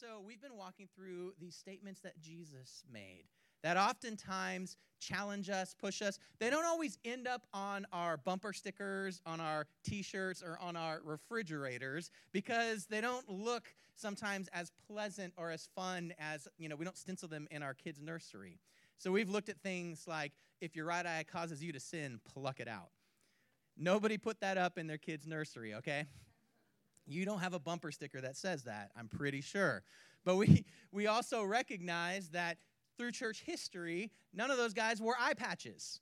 So, we've been walking through these statements that Jesus made that oftentimes challenge us, push us. They don't always end up on our bumper stickers, on our t shirts, or on our refrigerators because they don't look sometimes as pleasant or as fun as, you know, we don't stencil them in our kids' nursery. So, we've looked at things like if your right eye causes you to sin, pluck it out. Nobody put that up in their kids' nursery, okay? You don't have a bumper sticker that says that, I'm pretty sure. But we, we also recognize that through church history, none of those guys wore eye patches.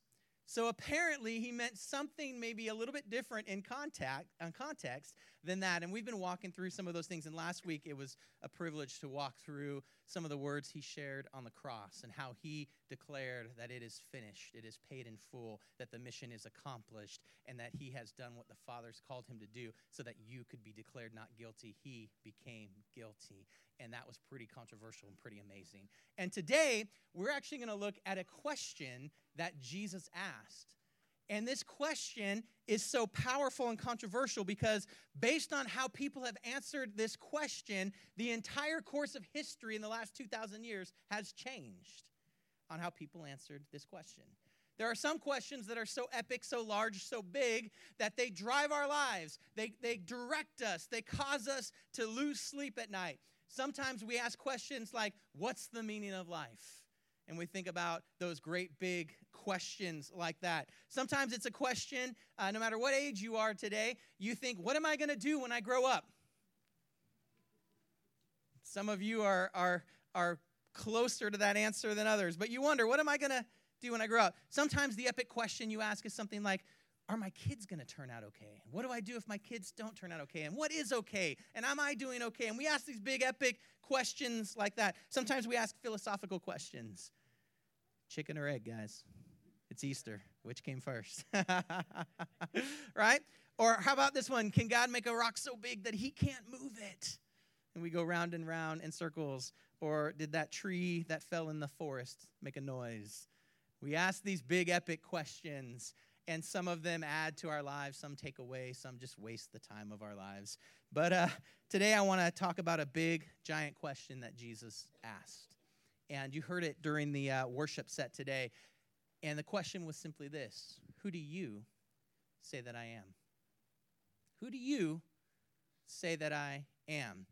So apparently, he meant something maybe a little bit different in contact, in context than that. And we've been walking through some of those things. And last week, it was a privilege to walk through some of the words he shared on the cross and how he declared that it is finished, it is paid in full, that the mission is accomplished, and that he has done what the Father's called him to do so that you could be declared not guilty. He became guilty. And that was pretty controversial and pretty amazing. And today, we're actually going to look at a question that Jesus asked. And this question is so powerful and controversial because, based on how people have answered this question, the entire course of history in the last 2,000 years has changed on how people answered this question. There are some questions that are so epic, so large, so big that they drive our lives. They, they direct us. They cause us to lose sleep at night. Sometimes we ask questions like, What's the meaning of life? And we think about those great big questions like that. Sometimes it's a question, uh, no matter what age you are today, you think, What am I going to do when I grow up? Some of you are, are, are closer to that answer than others, but you wonder, What am I going to do when I grow up? Sometimes the epic question you ask is something like, are my kids going to turn out okay? What do I do if my kids don't turn out okay? And what is okay? And am I doing okay? And we ask these big, epic questions like that. Sometimes we ask philosophical questions chicken or egg, guys? It's Easter. Which came first? right? Or how about this one? Can God make a rock so big that he can't move it? And we go round and round in circles. Or did that tree that fell in the forest make a noise? We ask these big, epic questions, and some of them add to our lives, some take away, some just waste the time of our lives. But uh, today I want to talk about a big, giant question that Jesus asked. And you heard it during the uh, worship set today. And the question was simply this Who do you say that I am? Who do you say that I am?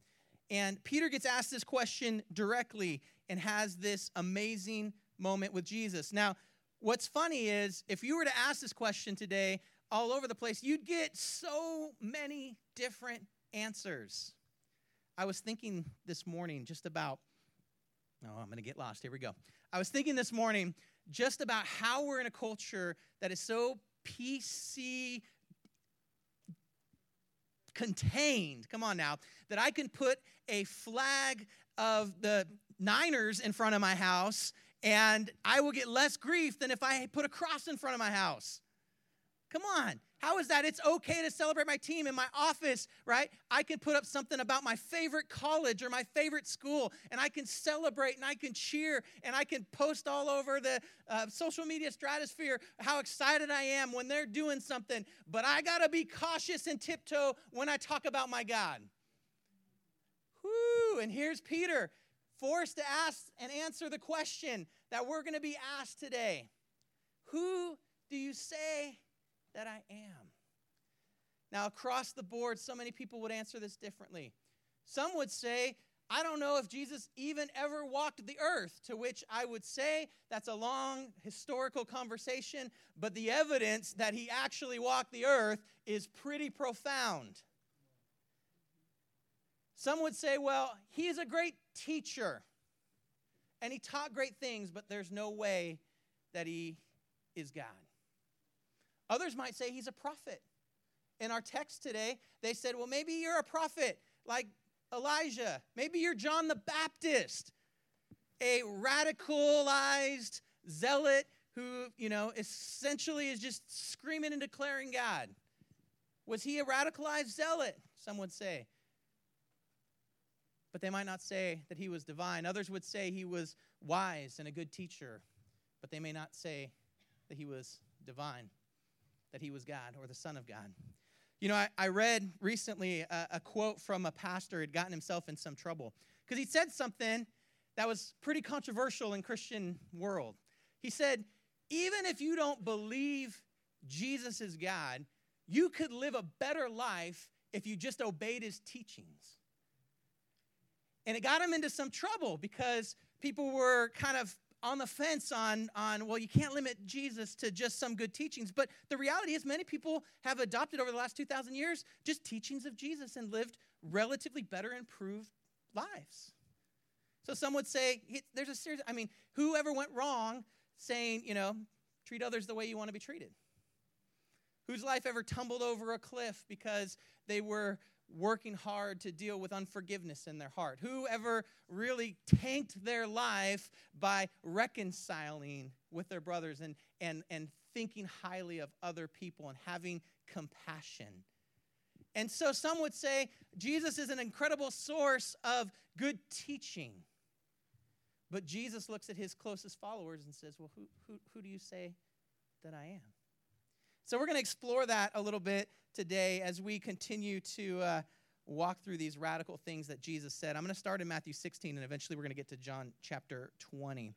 And Peter gets asked this question directly and has this amazing moment with Jesus. Now, what's funny is if you were to ask this question today all over the place, you'd get so many different answers. I was thinking this morning just about Oh, I'm going to get lost. Here we go. I was thinking this morning just about how we're in a culture that is so PC contained. Come on now. That I can put a flag of the Niners in front of my house and I will get less grief than if I put a cross in front of my house. Come on. How is that? It's okay to celebrate my team in my office, right? I can put up something about my favorite college or my favorite school, and I can celebrate and I can cheer and I can post all over the uh, social media stratosphere how excited I am when they're doing something. But I got to be cautious and tiptoe when I talk about my God. Whoo! And here's Peter, forced to ask and answer the question that we're going to be asked today Who do you say that I am. Now, across the board, so many people would answer this differently. Some would say, I don't know if Jesus even ever walked the earth, to which I would say that's a long historical conversation, but the evidence that he actually walked the earth is pretty profound. Some would say, well, he is a great teacher and he taught great things, but there's no way that he is God. Others might say he's a prophet. In our text today, they said, well, maybe you're a prophet like Elijah. Maybe you're John the Baptist, a radicalized zealot who, you know, essentially is just screaming and declaring God. Was he a radicalized zealot? Some would say. But they might not say that he was divine. Others would say he was wise and a good teacher, but they may not say that he was divine that he was God or the Son of God. You know, I, I read recently a, a quote from a pastor who had gotten himself in some trouble because he said something that was pretty controversial in Christian world. He said, even if you don't believe Jesus is God, you could live a better life if you just obeyed his teachings. And it got him into some trouble because people were kind of on the fence on, on, well, you can't limit Jesus to just some good teachings. But the reality is, many people have adopted over the last 2,000 years just teachings of Jesus and lived relatively better, improved lives. So some would say, there's a serious, I mean, whoever went wrong saying, you know, treat others the way you want to be treated? Whose life ever tumbled over a cliff because they were working hard to deal with unforgiveness in their heart? Who ever really tanked their life by reconciling with their brothers and, and, and thinking highly of other people and having compassion? And so some would say Jesus is an incredible source of good teaching. But Jesus looks at his closest followers and says, Well, who, who, who do you say that I am? So we're going to explore that a little bit today as we continue to uh, walk through these radical things that Jesus said. I'm going to start in Matthew 16, and eventually we're going to get to John chapter 20.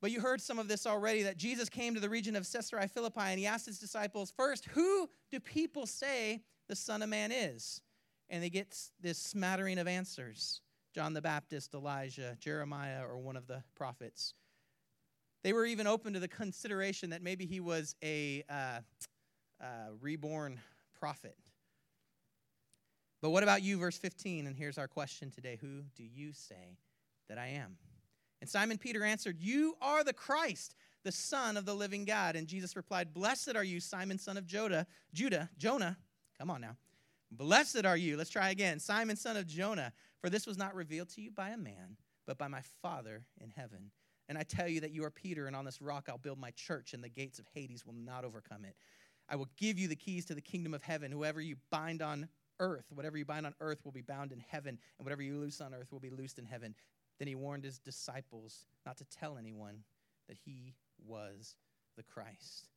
But you heard some of this already that Jesus came to the region of Caesarea Philippi and he asked his disciples, First, who do people say the Son of Man is? And they get this smattering of answers John the Baptist, Elijah, Jeremiah, or one of the prophets. They were even open to the consideration that maybe he was a uh, uh, reborn prophet. But what about you, verse 15? And here's our question today Who do you say that I am? And Simon Peter answered, You are the Christ, the Son of the living God. And Jesus replied, Blessed are you, Simon, son of Judah, Judah, Jonah. Come on now. Blessed are you. Let's try again. Simon, son of Jonah, for this was not revealed to you by a man, but by my Father in heaven. And I tell you that you are Peter, and on this rock I'll build my church, and the gates of Hades will not overcome it. I will give you the keys to the kingdom of heaven. Whoever you bind on earth, whatever you bind on earth will be bound in heaven, and whatever you loose on earth will be loosed in heaven. Then he warned his disciples not to tell anyone that he was the Christ.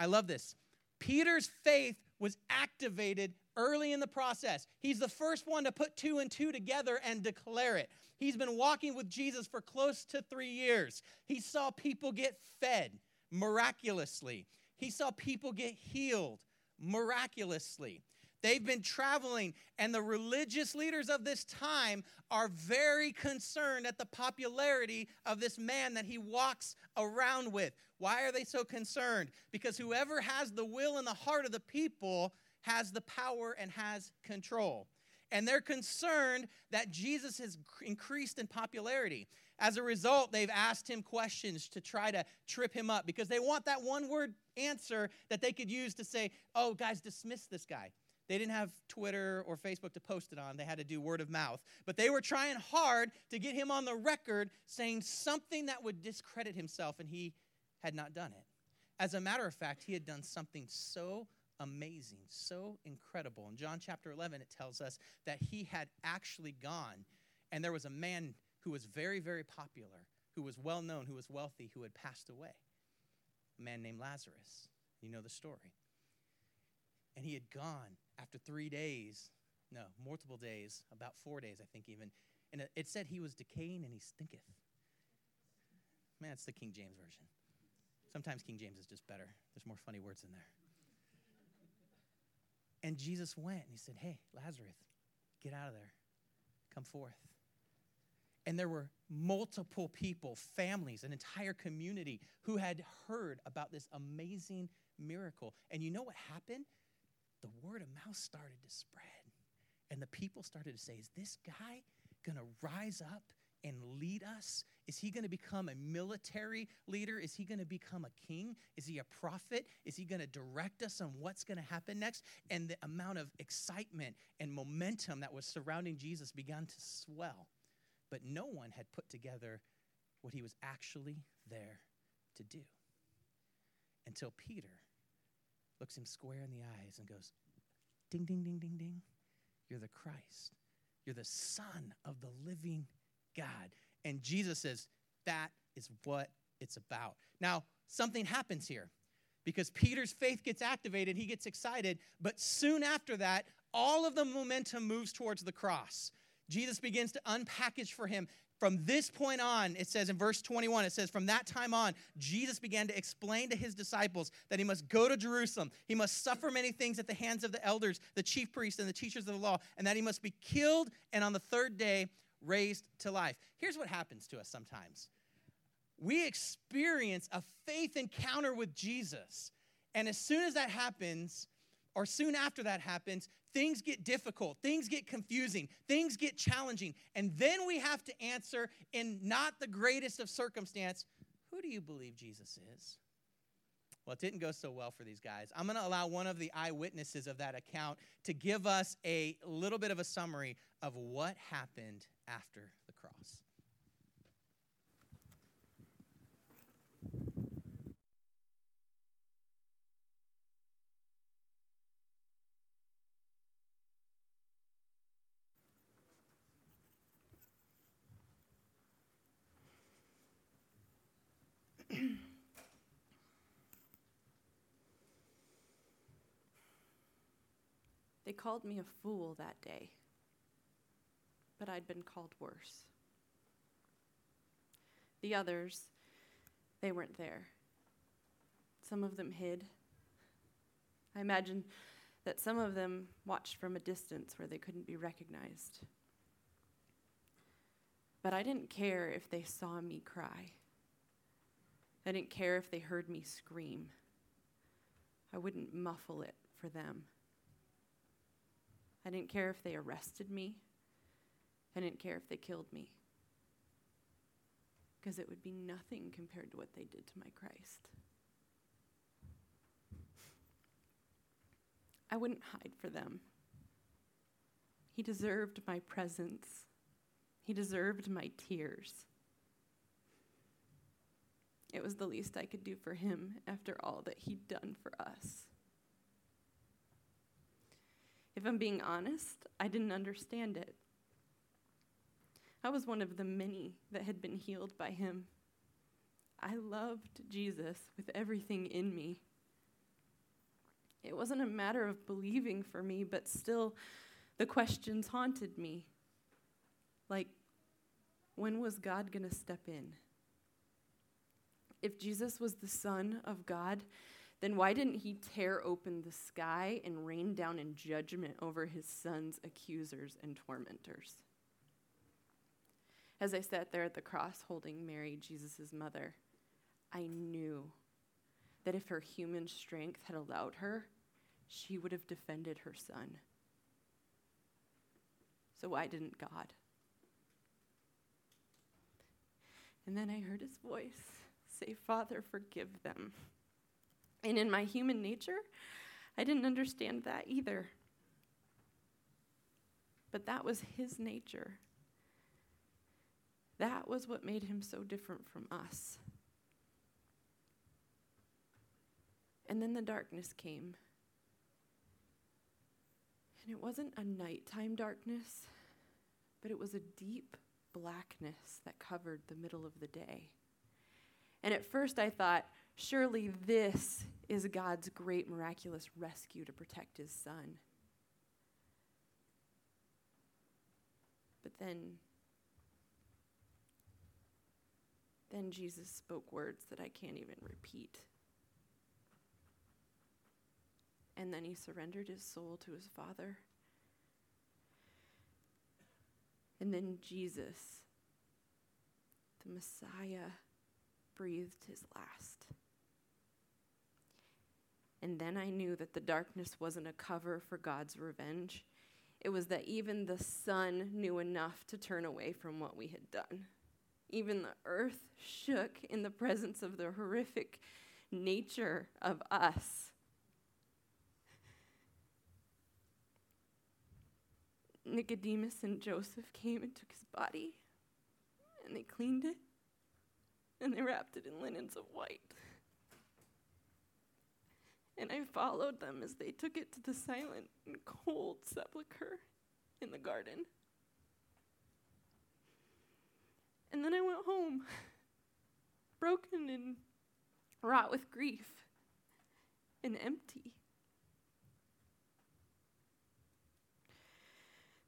I love this. Peter's faith was activated early in the process. He's the first one to put two and two together and declare it. He's been walking with Jesus for close to three years. He saw people get fed miraculously, he saw people get healed miraculously. They've been traveling, and the religious leaders of this time are very concerned at the popularity of this man that he walks around with. Why are they so concerned? Because whoever has the will and the heart of the people has the power and has control. And they're concerned that Jesus has increased in popularity. As a result, they've asked him questions to try to trip him up because they want that one word answer that they could use to say, oh, guys, dismiss this guy. They didn't have Twitter or Facebook to post it on. They had to do word of mouth. But they were trying hard to get him on the record saying something that would discredit himself, and he had not done it. As a matter of fact, he had done something so amazing, so incredible. In John chapter 11, it tells us that he had actually gone, and there was a man who was very, very popular, who was well known, who was wealthy, who had passed away. A man named Lazarus. You know the story. And he had gone after three days, no, multiple days, about four days, I think even. And it said he was decaying and he stinketh. Man, it's the King James Version. Sometimes King James is just better, there's more funny words in there. And Jesus went and he said, Hey, Lazarus, get out of there. Come forth. And there were multiple people, families, an entire community who had heard about this amazing miracle. And you know what happened? The word of mouth started to spread. And the people started to say, Is this guy going to rise up and lead us? Is he going to become a military leader? Is he going to become a king? Is he a prophet? Is he going to direct us on what's going to happen next? And the amount of excitement and momentum that was surrounding Jesus began to swell. But no one had put together what he was actually there to do until Peter looks him square in the eyes and goes, Ding, ding, ding, ding, ding. You're the Christ. You're the Son of the living God. And Jesus says, that is what it's about. Now, something happens here. because Peter's faith gets activated, he gets excited, but soon after that, all of the momentum moves towards the cross. Jesus begins to unpackage for him. From this point on, it says in verse 21, it says, From that time on, Jesus began to explain to his disciples that he must go to Jerusalem. He must suffer many things at the hands of the elders, the chief priests, and the teachers of the law, and that he must be killed and on the third day raised to life. Here's what happens to us sometimes we experience a faith encounter with Jesus. And as soon as that happens, or soon after that happens, things get difficult, things get confusing, things get challenging. And then we have to answer in not the greatest of circumstance who do you believe Jesus is? Well, it didn't go so well for these guys. I'm going to allow one of the eyewitnesses of that account to give us a little bit of a summary of what happened after the cross. Called me a fool that day, but I'd been called worse. The others, they weren't there. Some of them hid. I imagine that some of them watched from a distance where they couldn't be recognized. But I didn't care if they saw me cry. I didn't care if they heard me scream. I wouldn't muffle it for them. I didn't care if they arrested me. I didn't care if they killed me. Because it would be nothing compared to what they did to my Christ. I wouldn't hide for them. He deserved my presence. He deserved my tears. It was the least I could do for him after all that he'd done for us. If I'm being honest, I didn't understand it. I was one of the many that had been healed by him. I loved Jesus with everything in me. It wasn't a matter of believing for me, but still, the questions haunted me. Like, when was God going to step in? If Jesus was the Son of God, then why didn't he tear open the sky and rain down in judgment over his son's accusers and tormentors? As I sat there at the cross holding Mary, Jesus' mother, I knew that if her human strength had allowed her, she would have defended her son. So why didn't God? And then I heard his voice say, Father, forgive them. And in my human nature, I didn't understand that either. But that was his nature. That was what made him so different from us. And then the darkness came. And it wasn't a nighttime darkness, but it was a deep blackness that covered the middle of the day. And at first I thought, Surely this is God's great miraculous rescue to protect his son. But then, then Jesus spoke words that I can't even repeat. And then he surrendered his soul to his Father. And then Jesus, the Messiah, breathed his last. And then I knew that the darkness wasn't a cover for God's revenge. It was that even the sun knew enough to turn away from what we had done. Even the earth shook in the presence of the horrific nature of us. Nicodemus and Joseph came and took his body, and they cleaned it, and they wrapped it in linens of white and I followed them as they took it to the silent and cold sepulchre in the garden. And then I went home, broken and wrought with grief. and empty.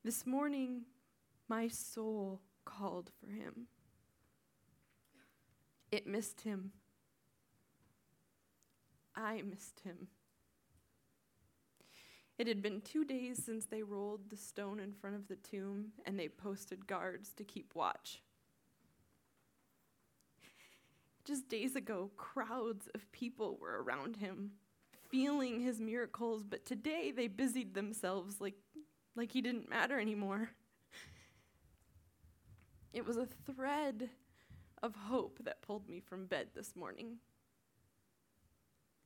This morning, my soul called for him. It missed him. I missed him. It had been two days since they rolled the stone in front of the tomb and they posted guards to keep watch. Just days ago, crowds of people were around him, feeling his miracles, but today they busied themselves like, like he didn't matter anymore. It was a thread of hope that pulled me from bed this morning.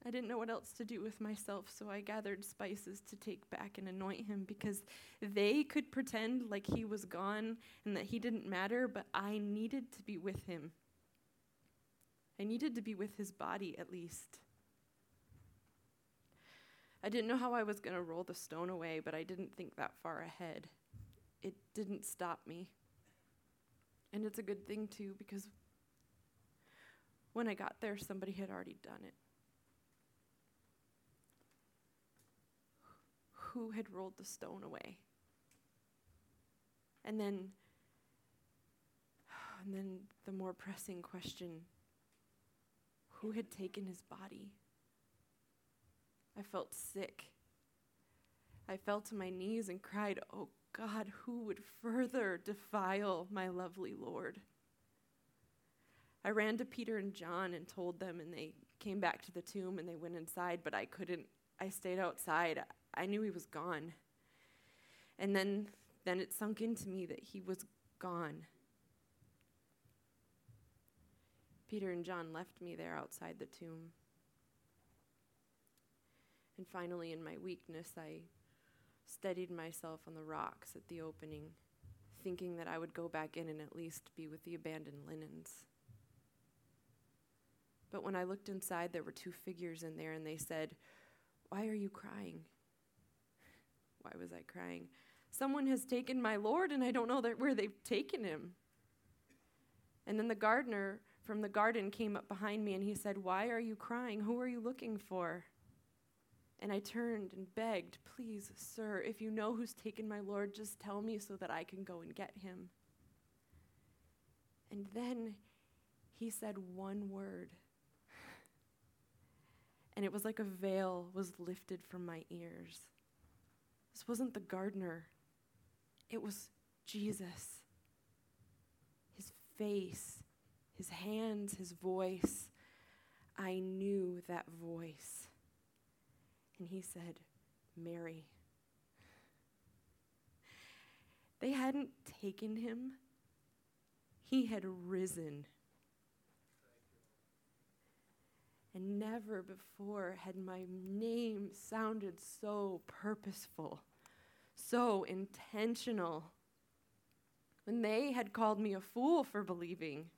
I didn't know what else to do with myself, so I gathered spices to take back and anoint him because they could pretend like he was gone and that he didn't matter, but I needed to be with him. I needed to be with his body at least. I didn't know how I was going to roll the stone away, but I didn't think that far ahead. It didn't stop me. And it's a good thing, too, because when I got there, somebody had already done it. Who had rolled the stone away? And then, and then the more pressing question who had taken his body? I felt sick. I fell to my knees and cried, Oh God, who would further defile my lovely Lord? I ran to Peter and John and told them, and they came back to the tomb and they went inside, but I couldn't. I stayed outside. I knew he was gone. And then, then it sunk into me that he was gone. Peter and John left me there outside the tomb. And finally, in my weakness, I steadied myself on the rocks at the opening, thinking that I would go back in and at least be with the abandoned linens. But when I looked inside, there were two figures in there, and they said, Why are you crying? Why was I crying? Someone has taken my Lord, and I don't know where they've taken him. And then the gardener from the garden came up behind me, and he said, Why are you crying? Who are you looking for? And I turned and begged, Please, sir, if you know who's taken my Lord, just tell me so that I can go and get him. And then he said one word. And it was like a veil was lifted from my ears. This wasn't the gardener, it was Jesus. His face, his hands, his voice. I knew that voice. And he said, Mary. They hadn't taken him, he had risen. And never before had my name sounded so purposeful, so intentional. When they had called me a fool for believing,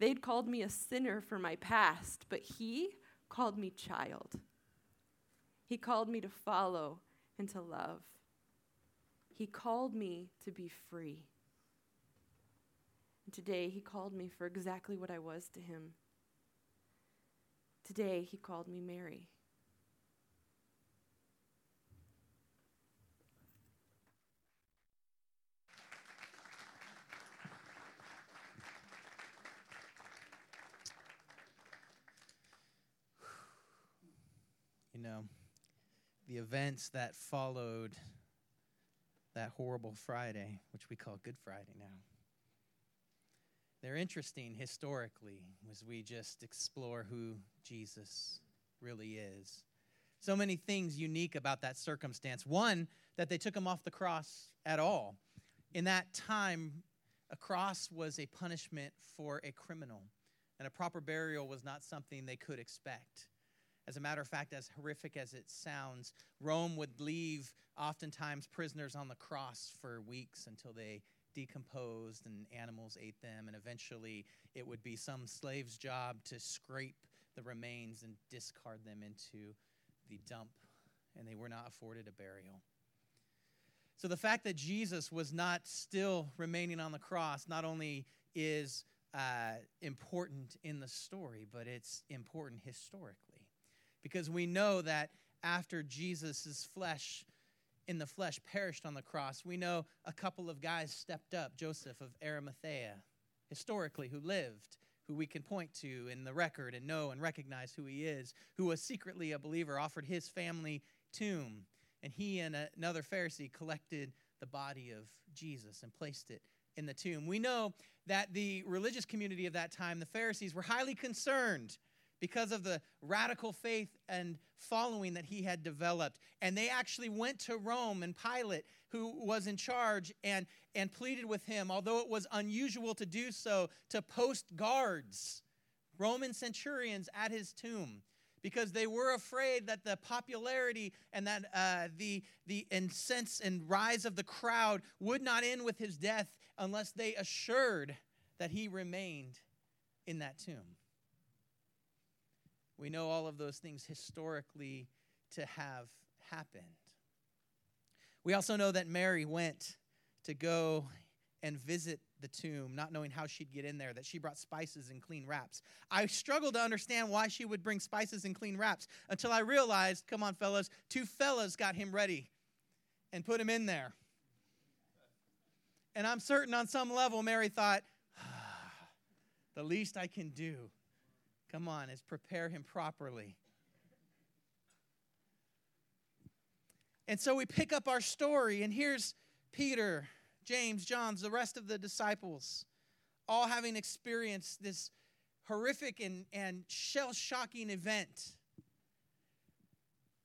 they'd called me a sinner for my past, but he called me child. He called me to follow and to love. He called me to be free. And today, He called me for exactly what I was to Him. Today, He called me Mary. You know, the events that followed that horrible Friday, which we call Good Friday now. They're interesting historically as we just explore who Jesus really is. So many things unique about that circumstance. One, that they took him off the cross at all. In that time, a cross was a punishment for a criminal, and a proper burial was not something they could expect. As a matter of fact, as horrific as it sounds, Rome would leave oftentimes prisoners on the cross for weeks until they decomposed and animals ate them, and eventually it would be some slave's job to scrape the remains and discard them into the dump, and they were not afforded a burial. So the fact that Jesus was not still remaining on the cross not only is uh, important in the story, but it's important historically because we know that after Jesus' flesh in the flesh perished on the cross, we know a couple of guys stepped up Joseph of Arimathea, historically, who lived, who we can point to in the record and know and recognize who he is, who was secretly a believer, offered his family tomb. And he and another Pharisee collected the body of Jesus and placed it in the tomb. We know that the religious community of that time, the Pharisees, were highly concerned because of the radical faith and following that he had developed. And they actually went to Rome and Pilate, who was in charge, and, and pleaded with him, although it was unusual to do so, to post guards, Roman centurions at his tomb. Because they were afraid that the popularity and that uh, the, the incense and rise of the crowd would not end with his death unless they assured that he remained in that tomb. We know all of those things historically to have happened. We also know that Mary went to go and visit the tomb, not knowing how she'd get in there, that she brought spices and clean wraps. I struggled to understand why she would bring spices and clean wraps until I realized, come on, fellas, two fellas got him ready and put him in there. And I'm certain on some level, Mary thought, ah, the least I can do come on, is prepare him properly. And so we pick up our story, and here's Peter, James, John, the rest of the disciples, all having experienced this horrific and, and shell shocking event.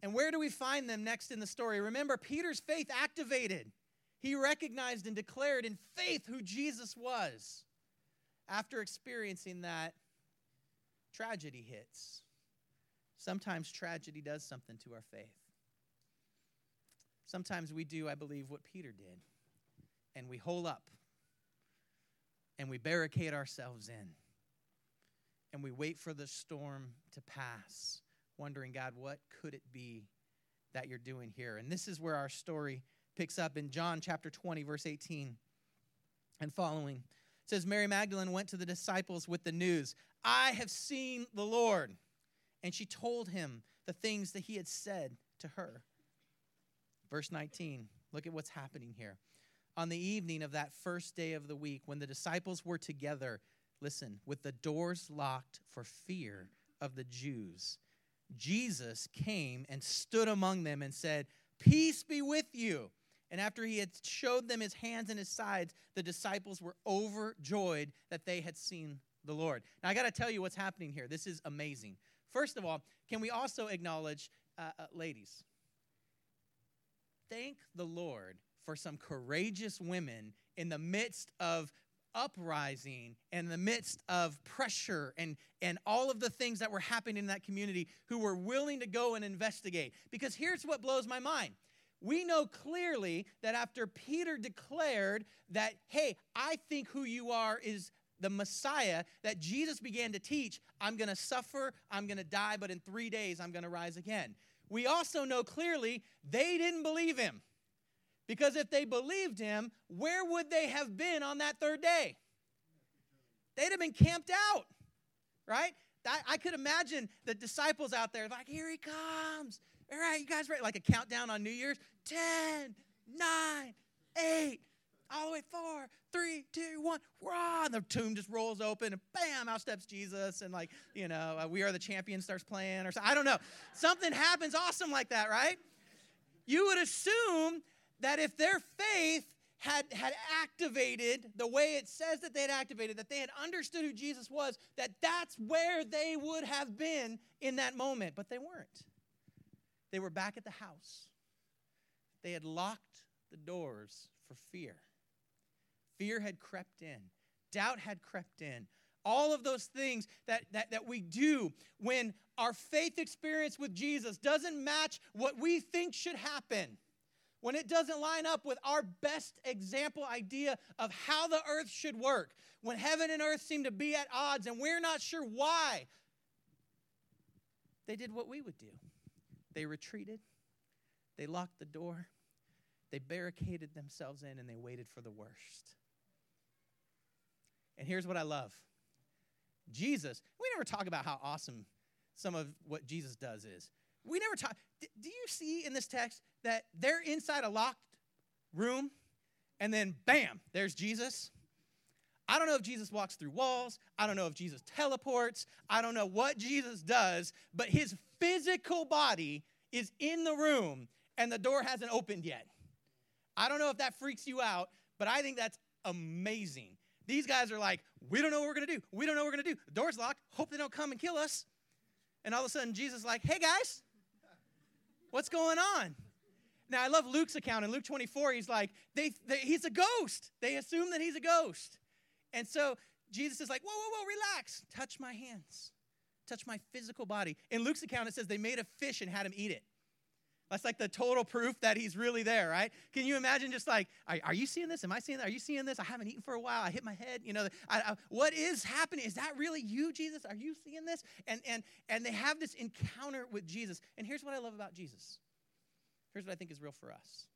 And where do we find them next in the story? Remember, Peter's faith activated. He recognized and declared in faith who Jesus was. After experiencing that, tragedy hits. Sometimes tragedy does something to our faith. Sometimes we do, I believe, what Peter did, and we hole up and we barricade ourselves in and we wait for the storm to pass, wondering, God, what could it be that you're doing here? And this is where our story picks up in John chapter 20, verse 18 and following. Says, Mary Magdalene went to the disciples with the news I have seen the Lord. And she told him the things that he had said to her. Verse 19, look at what's happening here. On the evening of that first day of the week, when the disciples were together, listen, with the doors locked for fear of the Jews, Jesus came and stood among them and said, Peace be with you. And after he had showed them his hands and his sides, the disciples were overjoyed that they had seen the Lord. Now, I got to tell you what's happening here. This is amazing. First of all, can we also acknowledge, uh, uh, ladies, thank the Lord for some courageous women in the midst of uprising and the midst of pressure and, and all of the things that were happening in that community who were willing to go and investigate. Because here's what blows my mind. We know clearly that after Peter declared that, hey, I think who you are is the Messiah that Jesus began to teach I'm going to suffer, I'm going to die, but in three days I'm going to rise again. We also know clearly they didn't believe him. Because if they believed him, where would they have been on that third day? They'd have been camped out, right? I, could imagine the disciples out there, like, here he comes. All right, you guys ready? Like a countdown on New Year's 10, 9, 8, all the way four, three, two, one, rah, and the tomb just rolls open, and bam, out steps Jesus, and like, you know, uh, We Are the Champion starts playing, or something. I don't know. Something happens awesome like that, right? You would assume that if their faith had, had activated the way it says that they had activated, that they had understood who Jesus was, that that's where they would have been in that moment. But they weren't. They were back at the house. They had locked the doors for fear. Fear had crept in, doubt had crept in. All of those things that, that, that we do when our faith experience with Jesus doesn't match what we think should happen, when it doesn't line up with our best example idea of how the earth should work, when heaven and earth seem to be at odds and we're not sure why, they did what we would do. They retreated, they locked the door, they barricaded themselves in, and they waited for the worst. And here's what I love Jesus, we never talk about how awesome some of what Jesus does is. We never talk. Do you see in this text that they're inside a locked room and then bam, there's Jesus? I don't know if Jesus walks through walls. I don't know if Jesus teleports. I don't know what Jesus does, but his physical body is in the room and the door hasn't opened yet. I don't know if that freaks you out, but I think that's amazing. These guys are like, we don't know what we're gonna do. We don't know what we're gonna do. The door's locked. Hope they don't come and kill us. And all of a sudden, Jesus is like, hey guys, what's going on? Now, I love Luke's account. In Luke 24, he's like, they, they, he's a ghost. They assume that he's a ghost. And so Jesus is like, whoa, whoa, whoa, relax. Touch my hands. Touch my physical body. In Luke's account, it says they made a fish and had him eat it. That's like the total proof that he's really there, right? Can you imagine just like, are, are, you seeing this? Am I seeing that? Are you seeing this? I haven't eaten for a while. I hit my head. You know, I, I, what is happening? Is that really you, Jesus? Are you seeing this? And, and, and they have this encounter with Jesus. And here's what I love about Jesus. Here's what I think is real for us.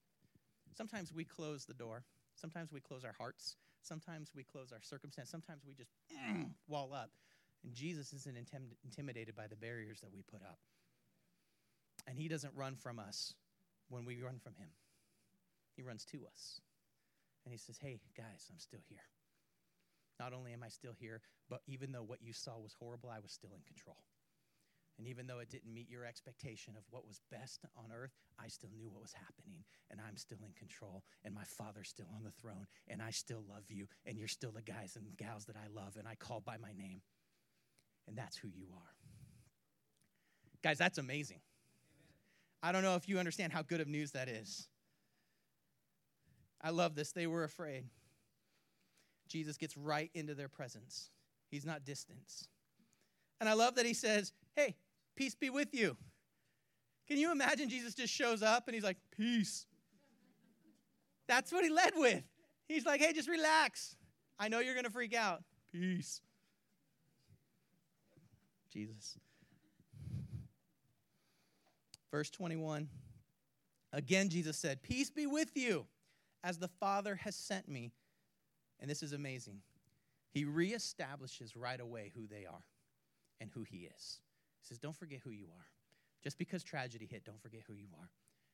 Sometimes we close the door. Sometimes we close our hearts. Sometimes we close our circumstance. Sometimes we just wall up. And Jesus isn't intim- intimidated by the barriers that we put up. And he doesn't run from us when we run from him, he runs to us. And he says, Hey, guys, I'm still here. Not only am I still here, but even though what you saw was horrible, I was still in control. And even though it didn't meet your expectation of what was best on earth, I still knew what was happening. And I'm still in control. And my father's still on the throne. And I still love you. And you're still the guys and gals that I love. And I call by my name. And that's who you are. Guys, that's amazing. I don't know if you understand how good of news that is. I love this. They were afraid. Jesus gets right into their presence, he's not distance. And I love that he says, Hey, peace be with you. Can you imagine Jesus just shows up and he's like, Peace. That's what he led with. He's like, Hey, just relax. I know you're going to freak out. Peace. Jesus. Verse 21 Again, Jesus said, Peace be with you, as the Father has sent me. And this is amazing. He reestablishes right away who they are and who He is. He says, Don't forget who you are. Just because tragedy hit, don't forget who you are.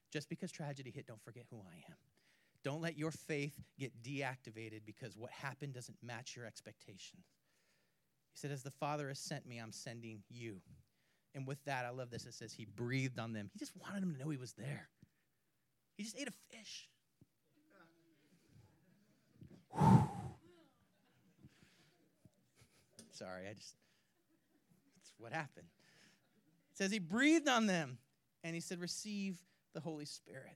Just because tragedy hit, don't forget who I am. Don't let your faith get deactivated because what happened doesn't match your expectations. He said, As the Father has sent me, I'm sending you. And with that, I love this. It says he breathed on them. He just wanted them to know he was there. He just ate a fish. Sorry, I just, that's what happened. It says he breathed on them and he said, Receive the Holy Spirit.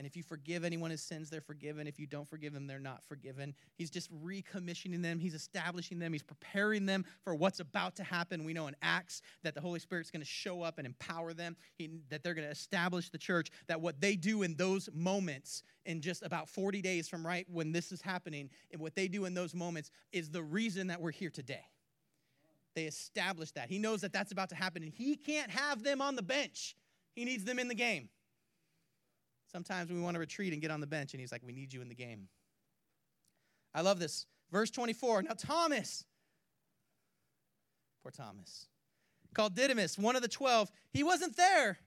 And if you forgive anyone his sins, they're forgiven. If you don't forgive them, they're not forgiven. He's just recommissioning them. He's establishing them. He's preparing them for what's about to happen. We know in Acts that the Holy Spirit's going to show up and empower them, he, that they're going to establish the church, that what they do in those moments, in just about 40 days from right when this is happening, and what they do in those moments is the reason that we're here today. They establish that. He knows that that's about to happen, and he can't have them on the bench. He needs them in the game. Sometimes we want to retreat and get on the bench, and he's like, We need you in the game. I love this. Verse 24. Now, Thomas, poor Thomas, called Didymus, one of the 12, he wasn't there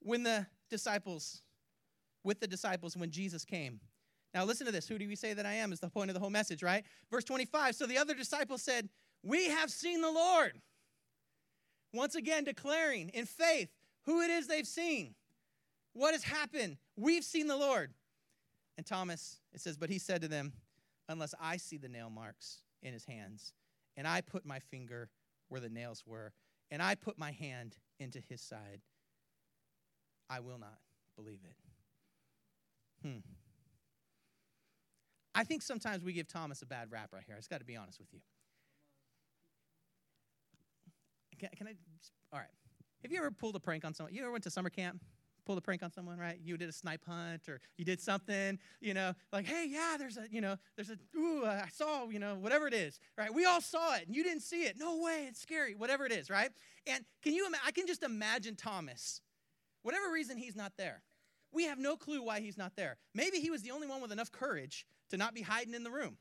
when the disciples, with the disciples when Jesus came. Now, listen to this. Who do we say that I am? Is the point of the whole message, right? Verse 25. So the other disciples said, We have seen the Lord. Once again, declaring in faith who it is they've seen. What has happened? We've seen the Lord. And Thomas, it says, but he said to them, Unless I see the nail marks in his hands, and I put my finger where the nails were, and I put my hand into his side, I will not believe it. Hmm. I think sometimes we give Thomas a bad rap right here. I just got to be honest with you. Can, can I? All right. Have you ever pulled a prank on someone? You ever went to summer camp? Pulled a prank on someone, right? You did a snipe hunt or you did something, you know, like, hey, yeah, there's a, you know, there's a, ooh, I saw, you know, whatever it is, right? We all saw it and you didn't see it. No way, it's scary, whatever it is, right? And can you, I can just imagine Thomas, whatever reason he's not there. We have no clue why he's not there. Maybe he was the only one with enough courage to not be hiding in the room.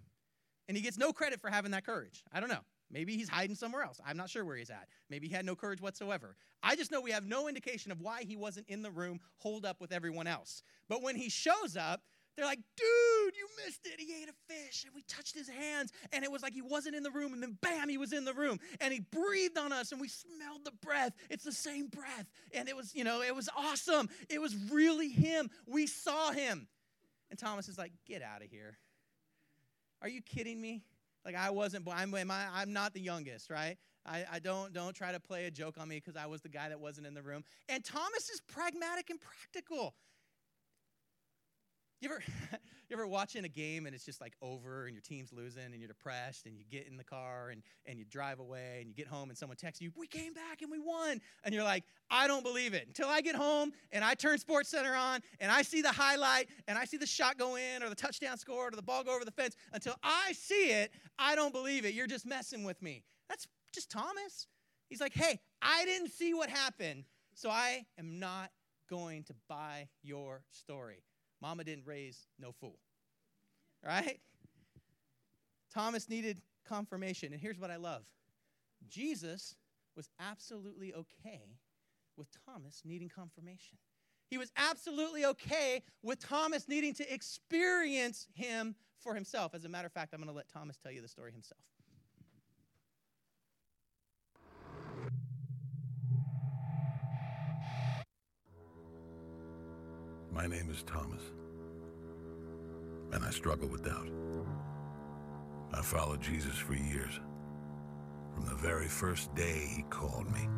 And he gets no credit for having that courage. I don't know. Maybe he's hiding somewhere else. I'm not sure where he's at. Maybe he had no courage whatsoever. I just know we have no indication of why he wasn't in the room, holed up with everyone else. But when he shows up, they're like, dude, you missed it. He ate a fish and we touched his hands and it was like he wasn't in the room and then bam, he was in the room and he breathed on us and we smelled the breath. It's the same breath. And it was, you know, it was awesome. It was really him. We saw him. And Thomas is like, get out of here. Are you kidding me? Like I wasn't, I'm, I'm not the youngest, right? I, I don't don't try to play a joke on me because I was the guy that wasn't in the room. And Thomas is pragmatic and practical. You ever, you ever watching a game and it's just like over and your team's losing and you're depressed and you get in the car and, and you drive away and you get home and someone texts you, we came back and we won. And you're like, I don't believe it. Until I get home and I turn Sports Center on and I see the highlight and I see the shot go in or the touchdown scored or the ball go over the fence. Until I see it, I don't believe it. You're just messing with me. That's just Thomas. He's like, hey, I didn't see what happened, so I am not going to buy your story. Mama didn't raise no fool. Right? Thomas needed confirmation. And here's what I love Jesus was absolutely okay with Thomas needing confirmation. He was absolutely okay with Thomas needing to experience him for himself. As a matter of fact, I'm going to let Thomas tell you the story himself. My name is Thomas, and I struggle with doubt. I followed Jesus for years. From the very first day he called me,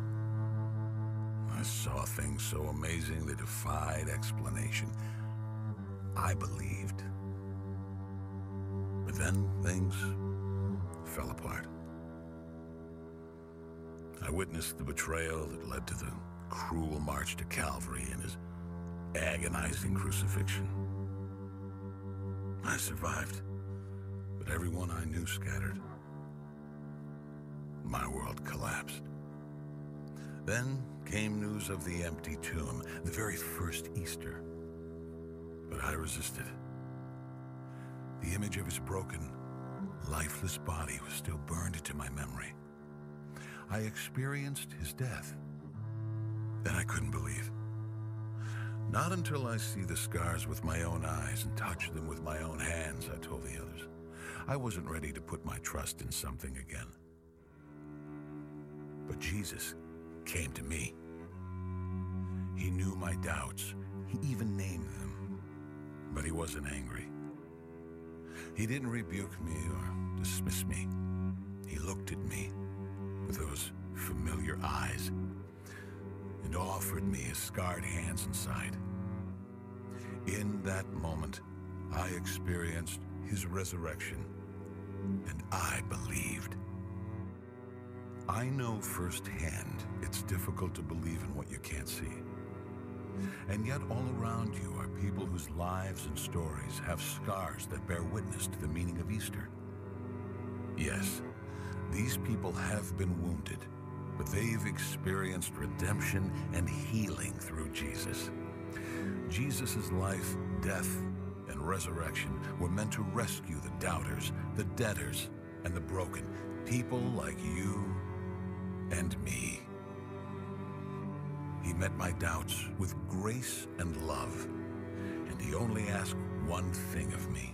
I saw things so amazing they defied explanation. I believed. But then things fell apart. I witnessed the betrayal that led to the cruel march to Calvary and his agonizing crucifixion. I survived, but everyone I knew scattered. My world collapsed. Then came news of the empty tomb, the very first Easter. But I resisted. The image of his broken, lifeless body was still burned into my memory. I experienced his death. Then I couldn't believe. Not until I see the scars with my own eyes and touch them with my own hands, I told the others. I wasn't ready to put my trust in something again. But Jesus came to me. He knew my doubts. He even named them. But he wasn't angry. He didn't rebuke me or dismiss me. He looked at me with those familiar eyes and offered me his scarred hands and side. In that moment, I experienced his resurrection, and I believed. I know firsthand it's difficult to believe in what you can't see. And yet all around you are people whose lives and stories have scars that bear witness to the meaning of Easter. Yes, these people have been wounded, but they've experienced redemption and healing through Jesus. Jesus' life, death, and resurrection were meant to rescue the doubters, the debtors, and the broken, people like you and me. He met my doubts with grace and love, and he only asked one thing of me.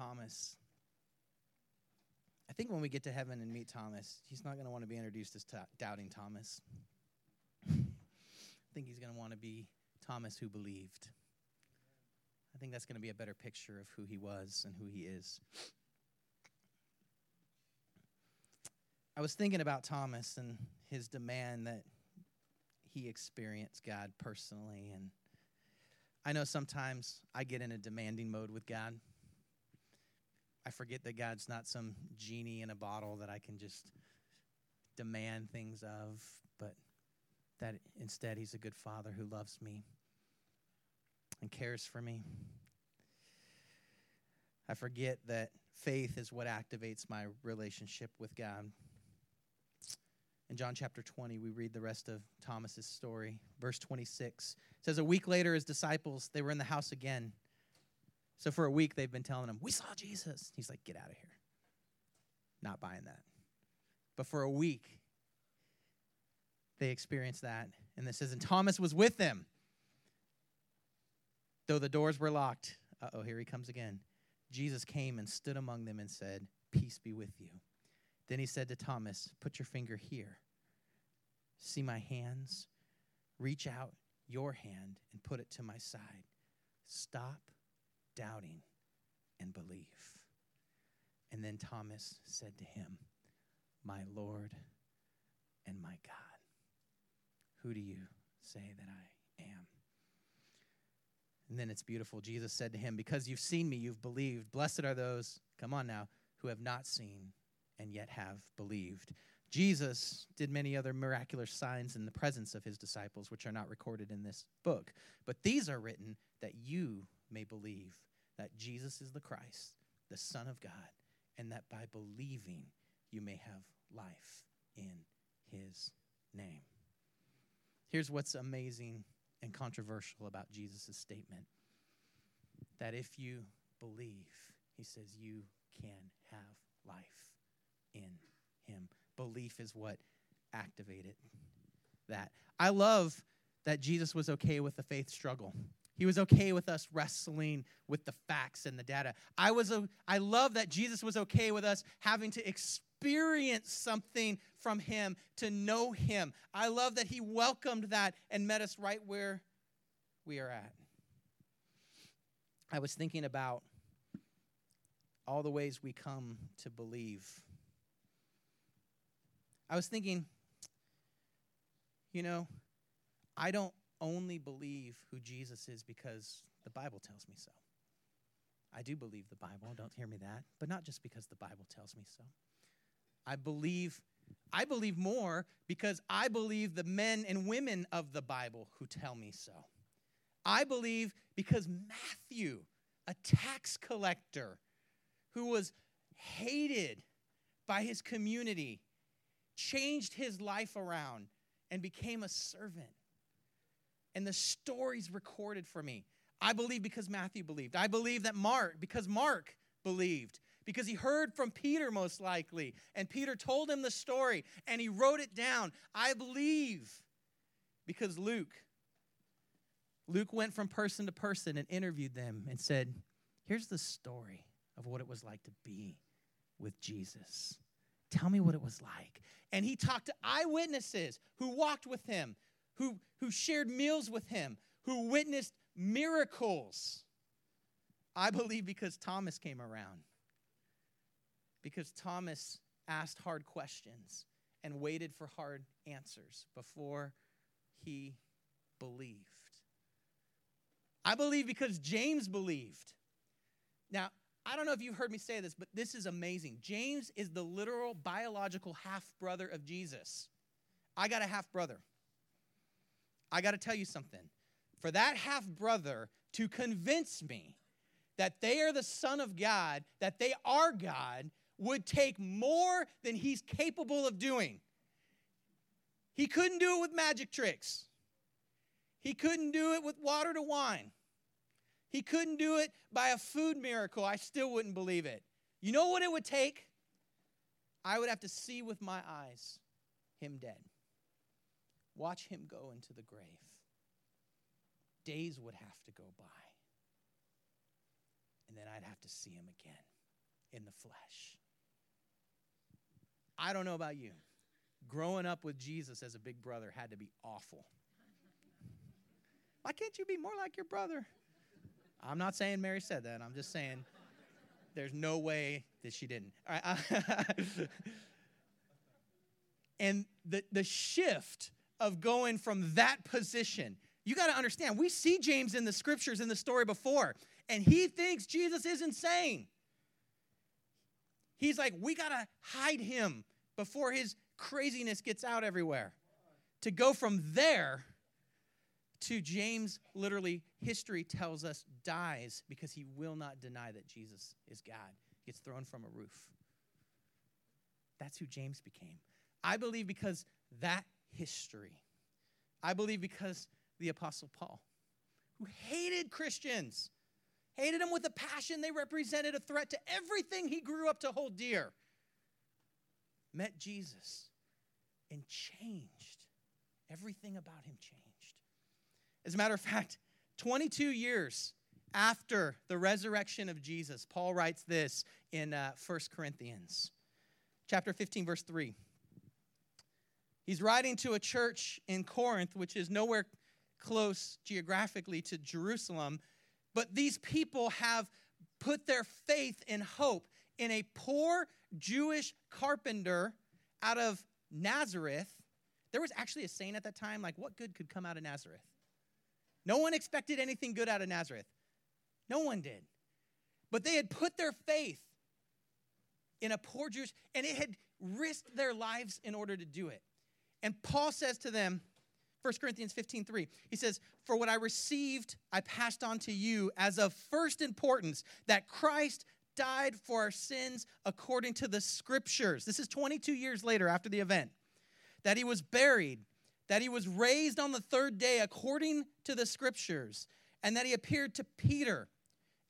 Thomas. I think when we get to heaven and meet Thomas, he's not going to want to be introduced as ta- doubting Thomas. I think he's going to want to be Thomas who believed. I think that's going to be a better picture of who he was and who he is. I was thinking about Thomas and his demand that he experience God personally. And I know sometimes I get in a demanding mode with God. I forget that God's not some genie in a bottle that I can just demand things of, but that instead He's a good Father who loves me and cares for me. I forget that faith is what activates my relationship with God. In John chapter 20, we read the rest of Thomas's story. Verse 26 says, A week later, his disciples, they were in the house again. So for a week, they've been telling him, We saw Jesus. He's like, Get out of here. Not buying that. But for a week, they experienced that. And this says, And Thomas was with them. Though the doors were locked, uh oh, here he comes again. Jesus came and stood among them and said, Peace be with you. Then he said to Thomas, Put your finger here. See my hands? Reach out your hand and put it to my side. Stop doubting and belief. And then Thomas said to him, My Lord and my God. Who do you say that I am? And then it's beautiful. Jesus said to him, Because you've seen me, you've believed. Blessed are those, come on now, who have not seen and yet have believed. Jesus did many other miraculous signs in the presence of his disciples, which are not recorded in this book. But these are written that you may believe that Jesus is the Christ, the Son of God, and that by believing you may have life in his name. Here's what's amazing and controversial about Jesus' statement that if you believe, he says, you can have life in him. Belief is what activated that. I love that Jesus was okay with the faith struggle. He was okay with us wrestling with the facts and the data. I was a, I love that Jesus was okay with us having to experience something from him to know him. I love that he welcomed that and met us right where we are at. I was thinking about all the ways we come to believe I was thinking, you know, I don't only believe who Jesus is because the Bible tells me so. I do believe the Bible, don't hear me that, but not just because the Bible tells me so. I believe I believe more because I believe the men and women of the Bible who tell me so. I believe because Matthew, a tax collector who was hated by his community, changed his life around and became a servant. And the stories recorded for me. I believe because Matthew believed. I believe that Mark, because Mark believed, because he heard from Peter most likely, and Peter told him the story and he wrote it down. I believe because Luke, Luke went from person to person and interviewed them and said, Here's the story of what it was like to be with Jesus. Tell me what it was like. And he talked to eyewitnesses who walked with him, who, who shared meals with him, who witnessed miracles. I believe because Thomas came around. Because Thomas asked hard questions and waited for hard answers before he believed. I believe because James believed. Now, I don't know if you've heard me say this, but this is amazing. James is the literal biological half brother of Jesus. I got a half brother. I got to tell you something. For that half brother to convince me that they are the Son of God, that they are God, would take more than he's capable of doing. He couldn't do it with magic tricks, he couldn't do it with water to wine. He couldn't do it by a food miracle. I still wouldn't believe it. You know what it would take? I would have to see with my eyes him dead. Watch him go into the grave. Days would have to go by. And then I'd have to see him again in the flesh. I don't know about you. Growing up with Jesus as a big brother had to be awful. Why can't you be more like your brother? I'm not saying Mary said that. I'm just saying there's no way that she didn't. All right. Uh, and the, the shift of going from that position, you got to understand, we see James in the scriptures in the story before, and he thinks Jesus is insane. He's like, we got to hide him before his craziness gets out everywhere. To go from there to James, literally, history tells us dies because he will not deny that Jesus is God. He gets thrown from a roof. That's who James became. I believe because that history? I believe because the Apostle Paul, who hated Christians, hated them with a passion, they represented a threat to everything he grew up to hold dear, met Jesus and changed. Everything about him changed. As a matter of fact, 22 years after the resurrection of Jesus, Paul writes this in uh, 1 Corinthians chapter 15, verse 3. He's writing to a church in Corinth, which is nowhere close geographically to Jerusalem, but these people have put their faith and hope in a poor Jewish carpenter out of Nazareth. There was actually a saying at that time like, what good could come out of Nazareth? No one expected anything good out of Nazareth. No one did. But they had put their faith in a poor Jewish, and it had risked their lives in order to do it. And Paul says to them, 1 Corinthians 15, 3, he says, For what I received, I passed on to you as of first importance that Christ died for our sins according to the scriptures. This is 22 years later after the event. That he was buried, that he was raised on the third day according to the scriptures, and that he appeared to Peter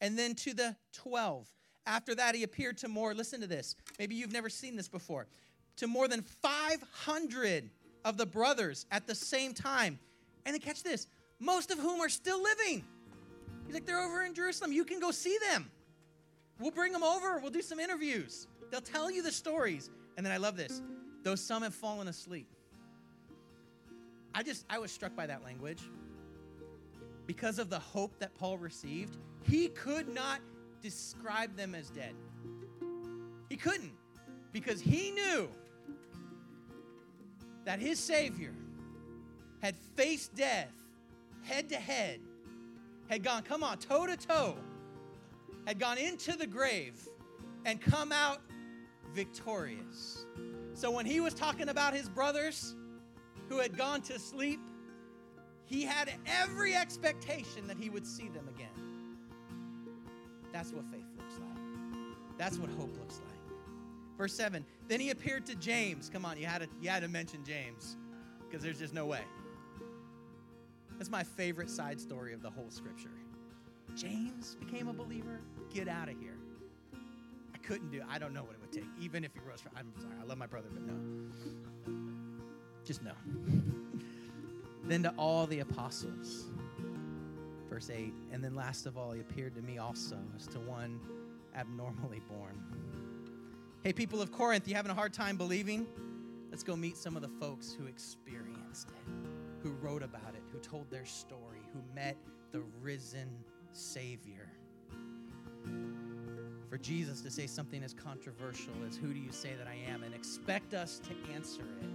and then to the 12. After that, he appeared to more, listen to this, maybe you've never seen this before, to more than 500 of the brothers at the same time. And then catch this, most of whom are still living. He's like, they're over in Jerusalem. You can go see them. We'll bring them over. We'll do some interviews. They'll tell you the stories. And then I love this. Though some have fallen asleep. I just, I was struck by that language. Because of the hope that Paul received, he could not describe them as dead. He couldn't. Because he knew that his Savior had faced death head to head, had gone, come on, toe to toe, had gone into the grave and come out victorious. So when he was talking about his brothers who had gone to sleep, he had every expectation that he would see them again. That's what faith looks like. That's what hope looks like. Verse 7 Then he appeared to James. Come on, you had to, you had to mention James because there's just no way. That's my favorite side story of the whole scripture. James became a believer. Get out of here. I couldn't do it. I don't know what it would take, even if he rose from. I'm sorry, I love my brother, but no. Just no. then to all the apostles. Verse 8. And then last of all, he appeared to me also as to one abnormally born. Hey, people of Corinth, you having a hard time believing? Let's go meet some of the folks who experienced it, who wrote about it, who told their story, who met the risen Savior. For Jesus to say something as controversial as, Who do you say that I am? and expect us to answer it.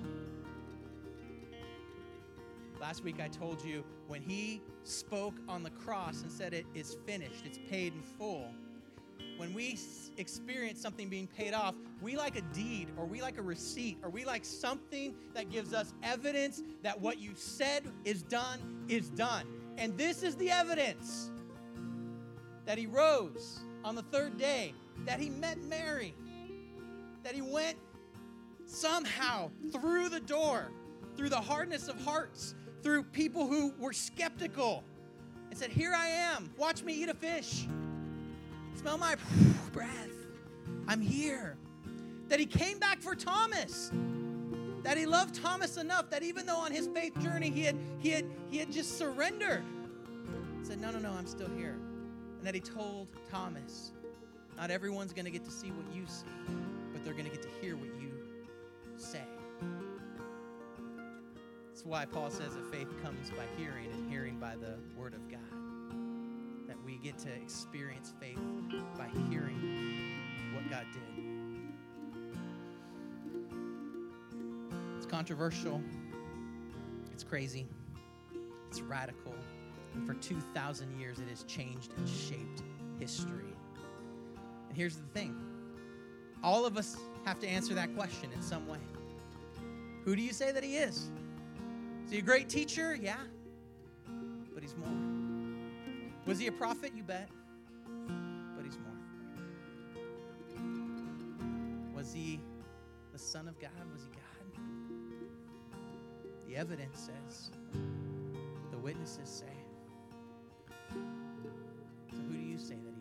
Last week I told you when he spoke on the cross and said, It is finished, it's paid in full when we experience something being paid off, we like a deed or we like a receipt or we like something that gives us evidence that what you said is done is done. And this is the evidence that he rose on the third day, that he met Mary, that he went somehow through the door, through the hardness of hearts, through people who were skeptical, and said, Here I am, watch me eat a fish. Smell my breath. I'm here. That he came back for Thomas. That he loved Thomas enough that even though on his faith journey he had he had he had just surrendered, said, No, no, no, I'm still here. And that he told Thomas, not everyone's gonna get to see what you see, but they're gonna get to hear what you say. That's why Paul says that faith comes by hearing and hearing by the word of God get to experience faith by hearing what God did. It's controversial, it's crazy, it's radical, and for 2,000 years it has changed and shaped history. And here's the thing all of us have to answer that question in some way. Who do you say that he is? Is he a great teacher? Yeah. But he's more. Was he a prophet? You bet. But he's more. Was he the Son of God? Was he God? The evidence says, the witnesses say. So who do you say that?